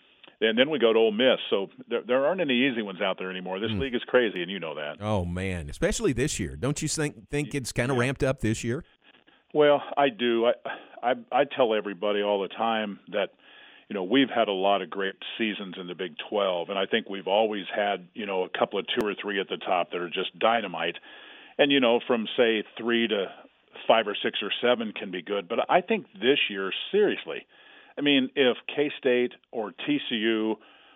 and then we go to Ole Miss. So there, there aren't any easy ones out there anymore. This hmm. league is crazy, and you know that. Oh man, especially this year. Don't you think think it's kind of ramped up this year? Well, I do. I, I I tell everybody all the time that you know we've had a lot of great seasons in the Big 12, and I think we've always had you know a couple of two or three at the top that are just dynamite. And you know, from say three to five or six or seven can be good, but I think this year, seriously, I mean, if K State or TCU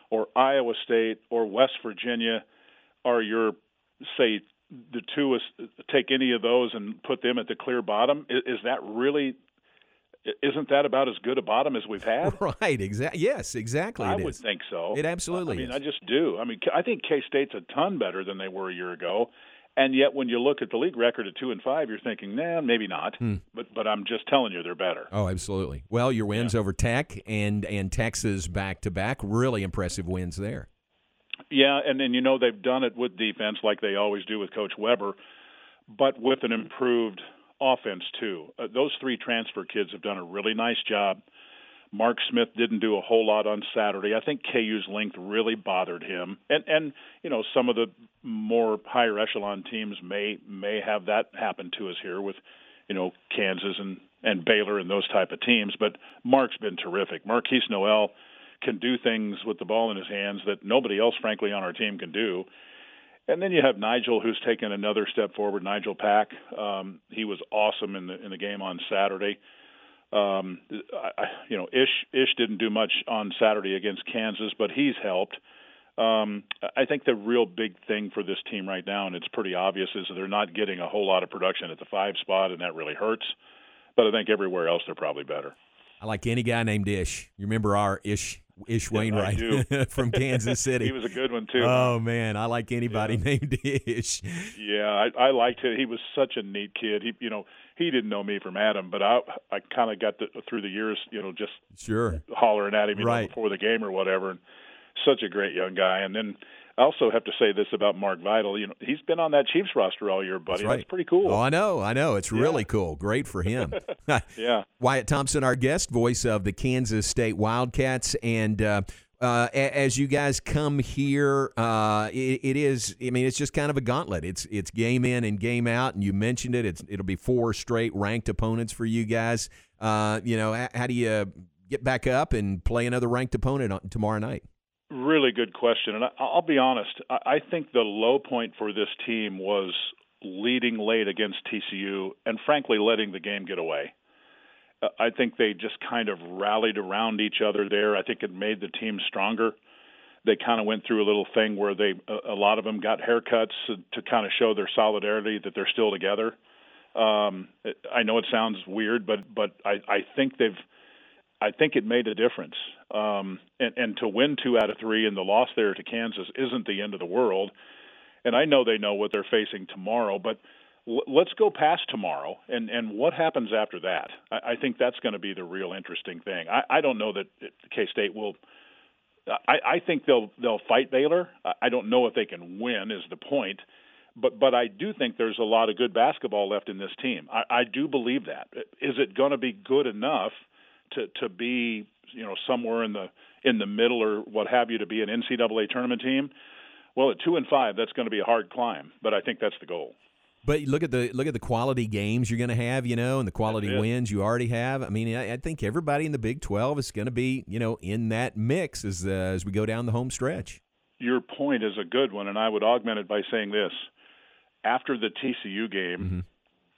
or Iowa State or West Virginia are your say the two is take any of those and put them at the clear bottom, is, is that really? Isn't that about as good a bottom as we've had? Right. Exactly. Yes. Exactly. I would is. think so. It absolutely I mean, is. I just do. I mean, I think K State's a ton better than they were a year ago, and yet when you look at the league record at two and five, you're thinking, nah, maybe not. Hmm. But but I'm just telling you, they're better. Oh, absolutely. Well, your wins over Tech and and Texas back to back, really impressive wins there. Yeah, and then you know they've done it with defense like they always do with Coach Weber, but with an improved offense too. Uh, those three transfer kids have done a really nice job. Mark Smith didn't do a whole lot on Saturday. I think KU's length really bothered him, and and you know some of the more higher echelon teams may may have that happen to us here with you know Kansas and and Baylor and those type of teams. But Mark's been terrific. Markquis Nowell can do things with the ball in his hands that nobody else, frankly, on our team can do. And then you have Nigel, who's taken another step forward. Nigel Pack, um, he was awesome in the in the game on Saturday. Um, I, you know, Ish Ish didn't do much on Saturday against Kansas, but he's helped. Um, I think the real big thing for this team right now, and it's pretty obvious, is they're not getting a whole lot of production at the five spot, and that really hurts. But I think everywhere else they're probably better. I like any guy named Ish. You remember our Ish Ish Wainwright do. from Kansas City? he was a good one too. Oh man, I like anybody named Ish. Yeah, I, I liked it. He was such a neat kid. He, you know, he didn't know me from Adam, but I, I kind of got the, through the years, you know, just Sure. hollering at him, you know, before the game or whatever. And such a great young guy. And then I also have to say this about Mark Vital. You know, he's been on that Chiefs roster all year, buddy. That's right. That's pretty cool. Oh, I know, I know. It's really cool. Great for him. Yeah. Wyatt Thompson, our guest, voice of the Kansas State Wildcats, and uh, uh, as you guys come here, uh, it, it is. I mean, it's just kind of a gauntlet. It's it's game in and game out, and you mentioned it. It's it'll be four straight ranked opponents for you guys. Uh, you know, how do you get back up and play another ranked opponent on, tomorrow night? Really good question. And I, I'll be honest, I, think the low point for this team was leading late against TCU and, frankly, letting the game get away. Uh, I think they just kind of rallied around each other there. I think it made the team stronger. They kind of went through a little thing where they a lot of them got haircuts to kind of show their solidarity that they're still together. Um, I know it sounds weird, but but I, I think they've I think it made a difference. Um, and, and to win two out of three and the loss there to Kansas isn't the end of the world. And I know they know what they're facing tomorrow, but l- let's go past tomorrow and, and what happens after that. I, I think that's going to be the real interesting thing. I, I don't know that K State will. I, I think they'll they'll fight Baylor. I don't know if they can win. Is the point? but but I do think there's a lot of good basketball left in this team. I, I do believe that. Is it going to be good enough to to be you know somewhere in the in the middle or what have you to be an NCAA tournament team? Well, at two and five, that's going to be a hard climb, but I think that's the goal. But look at the look at the quality games you're going to have, you know, and the quality wins you already have. I mean, I, I, think everybody in the Big Twelve is going to be, you know, in that mix as uh, as we go down the home stretch. Your point is a good one, and I would augment it by saying this: after the TCU game, mm-hmm.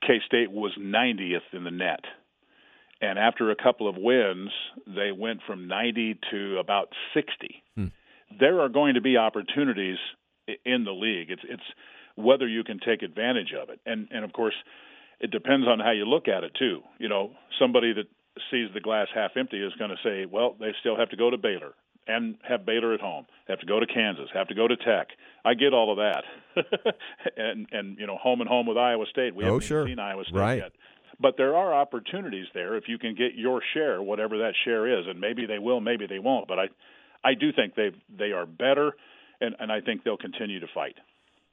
K State was 90th in the net. And after a couple of wins, they went from 90 to about 60. Hmm. There are going to be opportunities in the league. It's it's whether you can take advantage of it. And and of course, it depends on how you look at it too. You know, somebody that sees the glass half empty is going to say, well, they still have to go to Baylor and have Baylor at home, have to go to Kansas, have to go to Tech. I get all of that, and and you know home and home with Iowa State. We oh, haven't sure. seen Iowa State right. yet, but there are opportunities there if you can get your share, whatever that share is, and maybe they will, maybe they won't. But I, I do think they they are better, and and I think they'll continue to fight.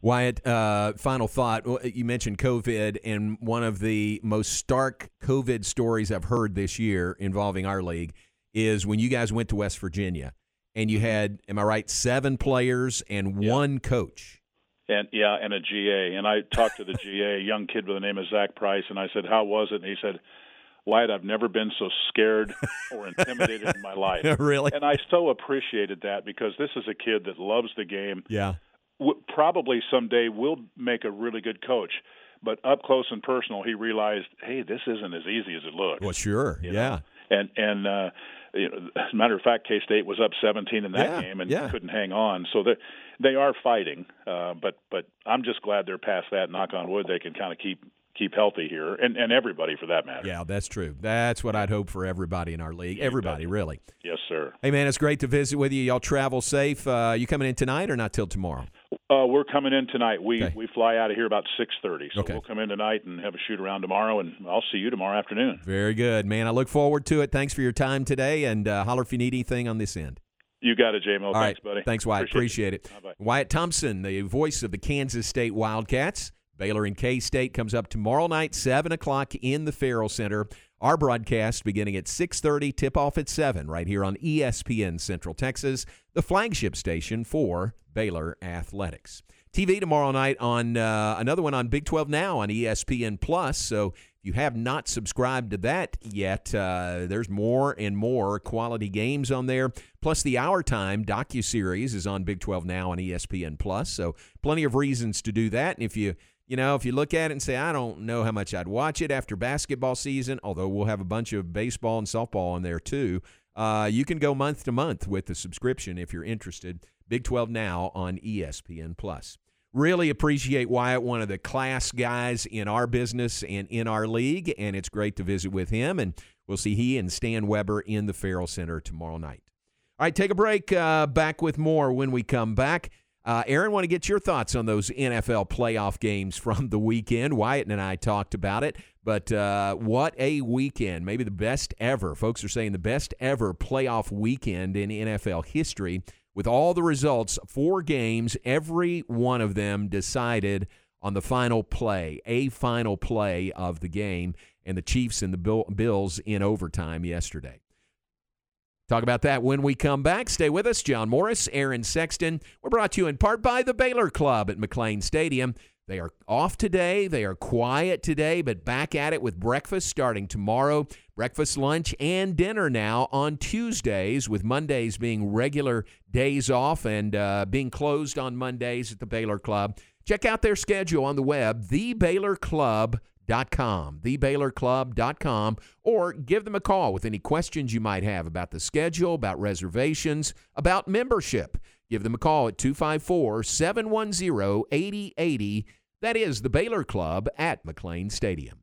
Wyatt, uh, final thought. You mentioned COVID, and one of the most stark COVID stories I've heard this year involving our league is when you guys went to West Virginia and you had, am I right, seven players and yeah. one coach. And yeah, and a GA. And I talked to the GA, a young kid by the name of Zach Price, and I said, "How was it?" And he said, Wyatt, I've never been so scared or intimidated in my life. really? And I so appreciated that because this is a kid that loves the game. Yeah. W- probably someday will make a really good coach. But up close and personal, he realized, hey, this isn't as easy as it looks. Well, sure. You yeah. Know? And and uh, you know, as a matter of fact, K State was up 17 in that yeah, game and yeah. couldn't hang on. So they they are fighting, uh, but but I'm just glad they're past that. Knock on wood, they can kind of keep keep healthy here, and and everybody for that matter. Yeah, that's true. That's what I'd hope for everybody in our league. Everybody, really. Yes, sir. Hey, man, it's great to visit with you. Y'all travel safe. Uh, you coming in tonight or not till tomorrow? Uh, we're coming in tonight. We Okay. we fly out of here about six thirty, so Okay. we'll come in tonight and have a shoot around tomorrow, and I'll see you tomorrow afternoon. Very good, man. I look forward to it. Thanks for your time today, and uh, holler if you need anything on this end. You got it, JMO. All Thanks, right. buddy. Thanks, Wyatt. Appreciate Appreciate it. Bye-bye. Wyatt Thompson, the voice of the Kansas State Wildcats. Baylor and K State comes up tomorrow night, seven o'clock in the Ferrell Center. Our broadcast beginning at six thirty, tip off at seven, right here on ESPN Central Texas, the flagship station for Baylor athletics. TV tomorrow night on uh, another one on Big 12 Now on ESPN Plus. So if you have not subscribed to that yet, uh, there's more and more quality games on there. Plus, the Hour Time docu series is on Big 12 Now on ESPN Plus. So plenty of reasons to do that. And if you you know, if you look at it and say, I don't know how much I'd watch it after basketball season, although we'll have a bunch of baseball and softball in there too, uh, you can go month to month with the subscription if you're interested. Big 12 Now on ESPN Plus. Really appreciate Wyatt, one of the class guys in our business and in our league, and it's great to visit with him. And we'll see he and Stan Weber in the Ferrell Center tomorrow night. All right, take a break. Uh, back with more when we come back. Uh, Aaron, want to get your thoughts on those NFL playoff games from the weekend. Wyatt and I talked about it, but uh, what a weekend! Maybe the best ever. Folks are saying the best ever playoff weekend in NFL history, with all the results, four games, every one of them decided on the final play, a final play of the game, and the Chiefs and the Bills in overtime yesterday. Talk about that when we come back. Stay with us. John Morris, Aaron Sexton. We're brought to you in part by the Baylor Club at McLane Stadium. They are off today. They are quiet today, but back at it with breakfast starting tomorrow. Breakfast, lunch, and dinner now on Tuesdays, with Mondays being regular days off and uh, being closed on Mondays at the Baylor Club. Check out their schedule on the web, thebaylorclub.com, thebaylorclub.com, or give them a call with any questions you might have about the schedule, about reservations, about membership. Give them a call at 254 710 8080. That is the Baylor Club at McLane Stadium.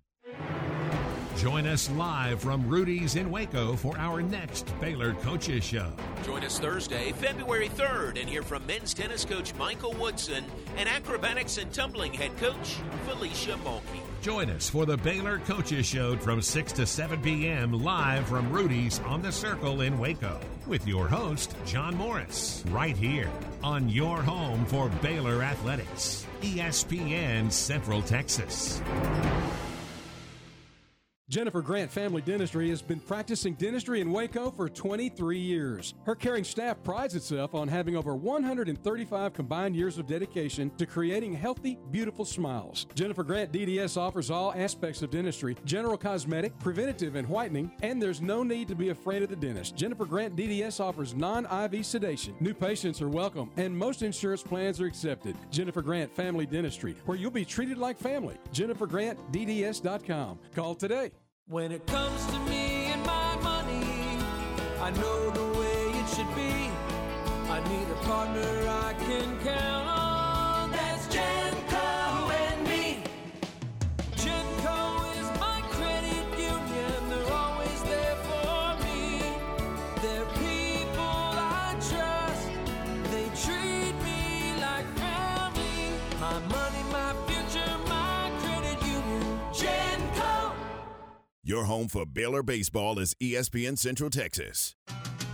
Join us live from Rudy's in Waco for our next Baylor Coaches Show. Join us Thursday, February 3rd, and hear from men's tennis coach Michael Woodson and acrobatics and tumbling head coach Felecia Mulkey. Join us for the Baylor Coaches Show from 6 to 7 p.m. live from Rudy's on the Circle in Waco with your host, John Morris, right here on your home for Baylor Athletics, ESPN Central Texas. Jennifer Grant Family Dentistry has been practicing dentistry in Waco for 23 years. Her caring staff prides itself on having over 135 combined years of dedication to creating healthy, beautiful smiles. Jennifer Grant DDS offers all aspects of dentistry general cosmetic, preventative, and whitening, and there's no need to be afraid of the dentist. Jennifer Grant DDS offers non IV sedation. New patients are welcome, and most insurance plans are accepted. Jennifer Grant Family Dentistry, where you'll be treated like family. JenniferGrantDDS.com. Call today. When it comes to me and my money, I know the way it should be. I need a partner I can count on. That's Genco Your home for Baylor baseball is ESPN Central Texas.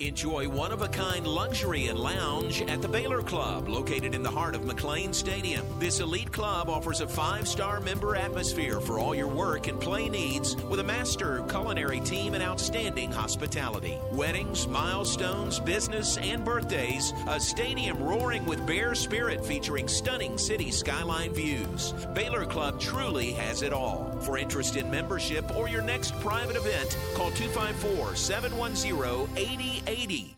Enjoy one of a kind luxury and lounge at the Baylor Club, located in the heart of McLane Stadium. This elite club offers a five star member atmosphere for all your work and play needs with a master culinary team and outstanding hospitality. Weddings, milestones, business, and birthdays, a stadium roaring with bear spirit featuring stunning city skyline views. Baylor Club truly has it all. For interest in membership or your next private event, call 254 710 8080.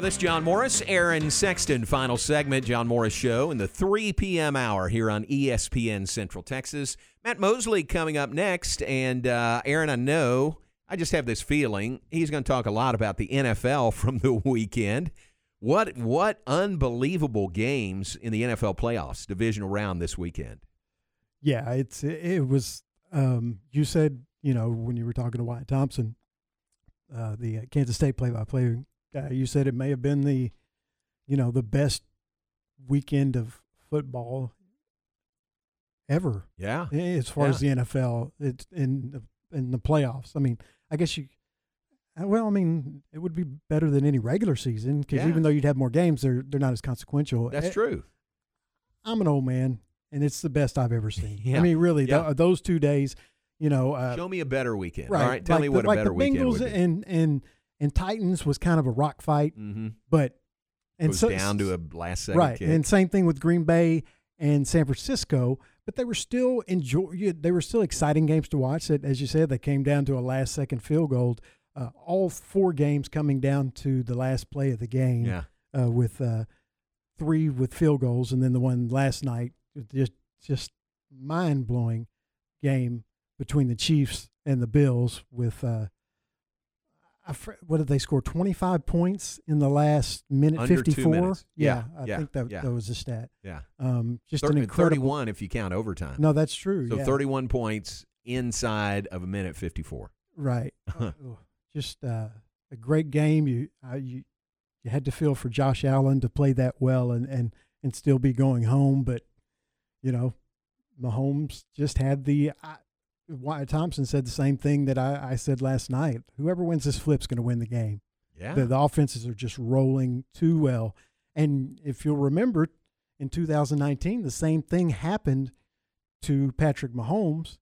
With us, John Morris, Aaron Sexton. Final segment, John Morris Show in the 3 p.m. hour here on ESPN Central Texas. Matt Mosley coming up next. And uh, Aaron, I know, I just have this feeling he's going to talk a lot about the NFL from the weekend. What what unbelievable games in the NFL playoffs, divisional round this weekend. Yeah, it's it, was. Um, you said you know when you were talking to Wyatt Thompson, uh, the Kansas State play-by-play guy, you said it may have been the, you know, the best weekend of football ever. Yeah, as far Yeah. as the NFL, it's in the, in the playoffs. I mean, I guess you. uh, Well, I mean, it would be better than any regular season because Yeah. even though you'd have more games, they're they're not as consequential. That's Eh, true. I'm an old man, and it's the best I've ever seen. Yeah. I mean, really, those two days, you know. Uh, Show me a better weekend. right, All right, tell like me the, what a like better the weekend Bengals would be. and and and Titans was kind of a rock fight, Mhm. but and so, down to a last second right, kick. and same thing with Green Bay and San Francisco. But they were still enjoy. They were still exciting games to watch. That, as you said, they came down to a last second field goal. Uh, all four games coming down to the last play of the game. Yeah. Uh, with uh, three with field goals, and then the one last night, just just mind blowing game between the Chiefs and the Bills. With uh, fr- what did they score? Twenty five points in the last minute fifty four. Yeah, Yeah, I yeah, think that yeah. that was the stat. Yeah. um, just Thir- an incredible 31 if you count overtime. No, that's true. So yeah. 31 points inside of a minute 54. Right. Oh, just uh, a great game. You uh, you you had to feel for Josh Allen to play that well and and and still be going home, but you know, Mahomes just had the. I, Wyatt Thompson said the same thing that I, I said last night. Whoever wins this flip's going to win the game. Yeah. The, the offenses are just rolling too well. And if you'll remember, in 2019, the same thing happened to Patrick Mahomes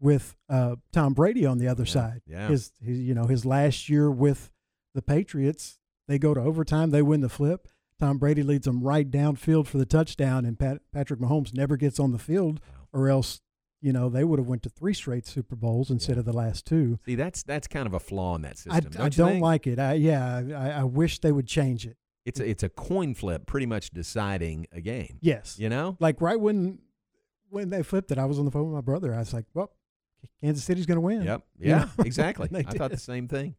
with uh, Tom Brady on the other side. yeah. His, his, you know, his last year with the Patriots, they go to overtime, they win the flip. Tom Brady leads them right downfield for the touchdown, and Pat, Patrick Mahomes never gets on the field, or else, you know, they would have went to three straight Super Bowls instead of the last two. See, that's that's kind of a flaw in that I, system. I you don't like it. I, yeah, I, I wish they would change it. It's a, it's a coin flip, pretty much deciding a game. Yes. You know, Like right when when they flipped it, I was on the phone with my brother. I was like, "Well, Kansas City's going to win." Yep. Yeah. know? exactly. I thought the same thing.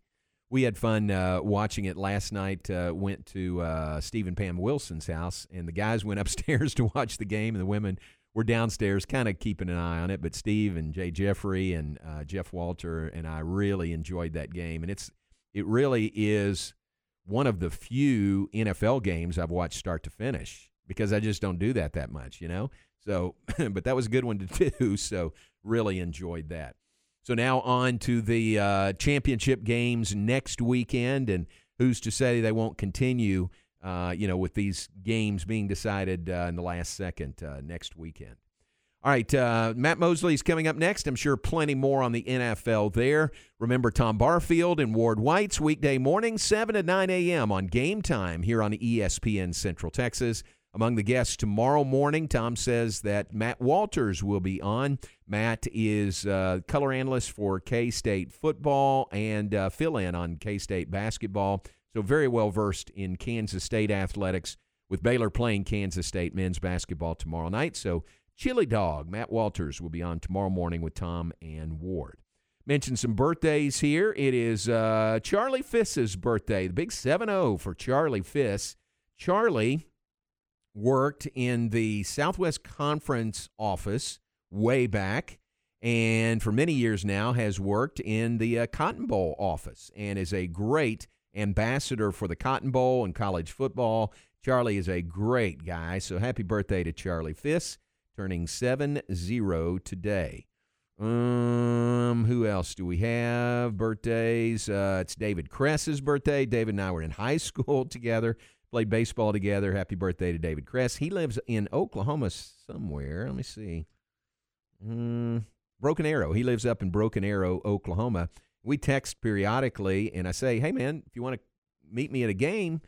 We had fun uh, watching it last night. Uh, went to uh, Steve and Pam Wilson's house, and the guys went upstairs to watch the game, and the women were downstairs, kind of keeping an eye on it. But Steve and Jay Jeffrey and uh, Jeff Walter and I really enjoyed that game, and it's it really is one of the few NFL games I've watched start to finish because I just don't do that that much, you know. So, but that was a good one to do. So, really enjoyed that. So now on to the uh, championship games next weekend, and who's to say they won't continue? Uh, you know, with these games being decided uh, in the last second uh, next weekend. All right, uh, Matt Mosley is coming up next. I'm sure plenty more on the NFL there. Remember Tom Barfield and Ward White's weekday morning, 7 to 9 a.m. on game time here on ESPN Central Texas. Among the guests tomorrow morning, Tom says that Matt Walters will be on. Matt is uh, color analyst for K State football and uh, fill in on K State basketball. So, very well versed in Kansas State athletics with Baylor playing Kansas State men's basketball tomorrow night. So, Chili Dog, Matt Walters will be on tomorrow morning with Tom and Ward. Mention some birthdays here. It is uh, Charlie Fiss's birthday, the big 7 0 for Charlie Fiss. Charlie worked in the Southwest Conference office way back and for many years now has worked in the uh, Cotton Bowl office and is a great ambassador for the Cotton Bowl and college football. Charlie is a great guy, so happy birthday to Charlie Fiss, turning 7 0 today. Um, who else do we have? Birthdays. Uh, it's David Kress's birthday. David and I were in high school together, played baseball together. Happy birthday to David Kress. He lives in Oklahoma somewhere. Let me see. Mm, Broken Arrow. He lives up in Broken Arrow, Oklahoma. We text periodically, and I say, "Hey, man, if you want to meet me at a game,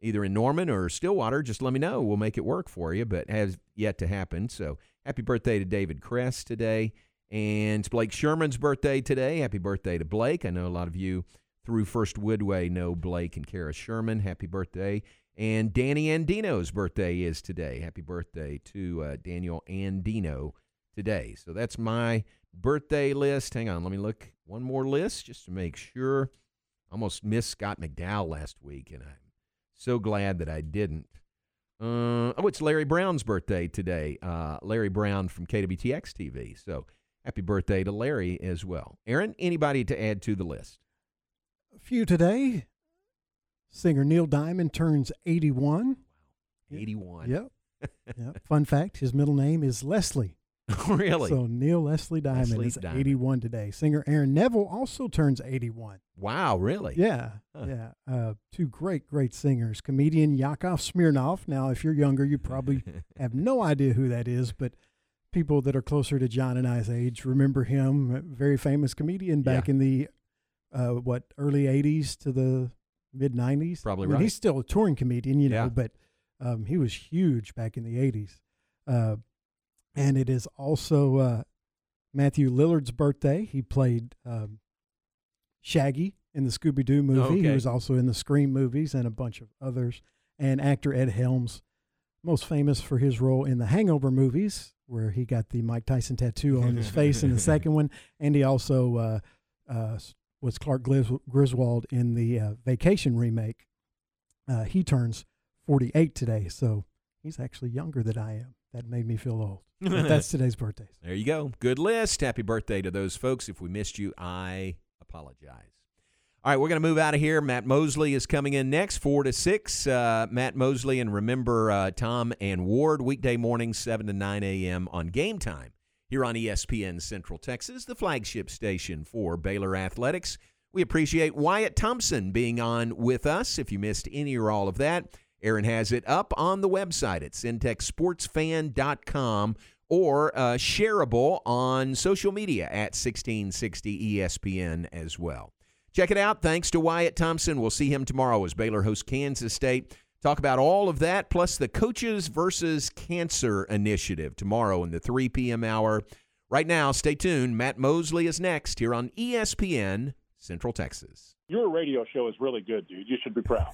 either in Norman or Stillwater, just let me know. We'll make it work for you." But has yet to happen. So, happy birthday to David Kress today, and it's Blake Sherman's birthday today. Happy birthday to Blake. I know a lot of you through First Woodway know Blake and Kara Sherman. Happy birthday. And Danny Andino's birthday is today. Happy birthday to uh, Daniel Andino today. So that's my birthday list. Hang on, let me look one more list just to make sure. Almost missed Scott McDowell last week, and I'm so glad that I didn't. Uh, oh, it's Larry Brown's birthday today. Uh, Larry Brown from KWTX TV. So happy birthday to Larry as well. Aaron, anybody to add to the list? A few today. Singer Neil Diamond turns 81. 81. Yep. yep. Fun fact his middle name is Leslie. really? So Neil Leslie Diamond Leslie is Diamond. 81 today. Singer Aaron Neville also turns 81. Wow, really? Yeah, Huh. yeah. Uh, two great, great singers. Comedian Yakov Smirnoff. Now, if you're younger, you probably have no idea who that is, but people that are closer to John and I's age remember him. A Very famous comedian back Yeah. in the uh, what early 80s to the mid 90s. Probably I mean, right. He's still a touring comedian, you know, Yeah. but um, he was huge back in the 80s. Uh, and it is also uh, Matthew Lillard's birthday. He played um, Shaggy in the Scooby Doo movie. He was also in the Scream movies and a bunch of others. And actor Ed Helms, most famous for his role in the Hangover movies, where he got the Mike Tyson tattoo on his face in the second one. And he also uh, uh, was Clark Gris- Griswold in the uh, Vacation remake. Uh, he turns 48 today, so he's actually younger than I am. That made me feel old. But that's today's birthdays. There you go. Good list. Happy birthday to those folks. If we missed you, I apologize. All right, we're going to move out of here. Matt Mosley is coming in next, 4 to 6. Uh, Matt Mosley, and remember uh, Tom and Ward, weekday mornings, 7 to 9 a.m. on game time here on ESPN Central Texas, the flagship station for Baylor Athletics. We appreciate Wyatt Thompson being on with us. If you missed any or all of that, Aaron has it up on the website at centexsportsfan.com or uh, shareable on social media at 1660 ESPN as well. Check it out. Thanks to Wyatt Thompson. We'll see him tomorrow as Baylor hosts Kansas State. Talk about all of that, plus the Coaches versus Cancer initiative tomorrow in the 3 p.m. hour. Right now, stay tuned. Matt Mosley is next here on ESPN Central Texas. Your radio show is really good, dude. You should be proud.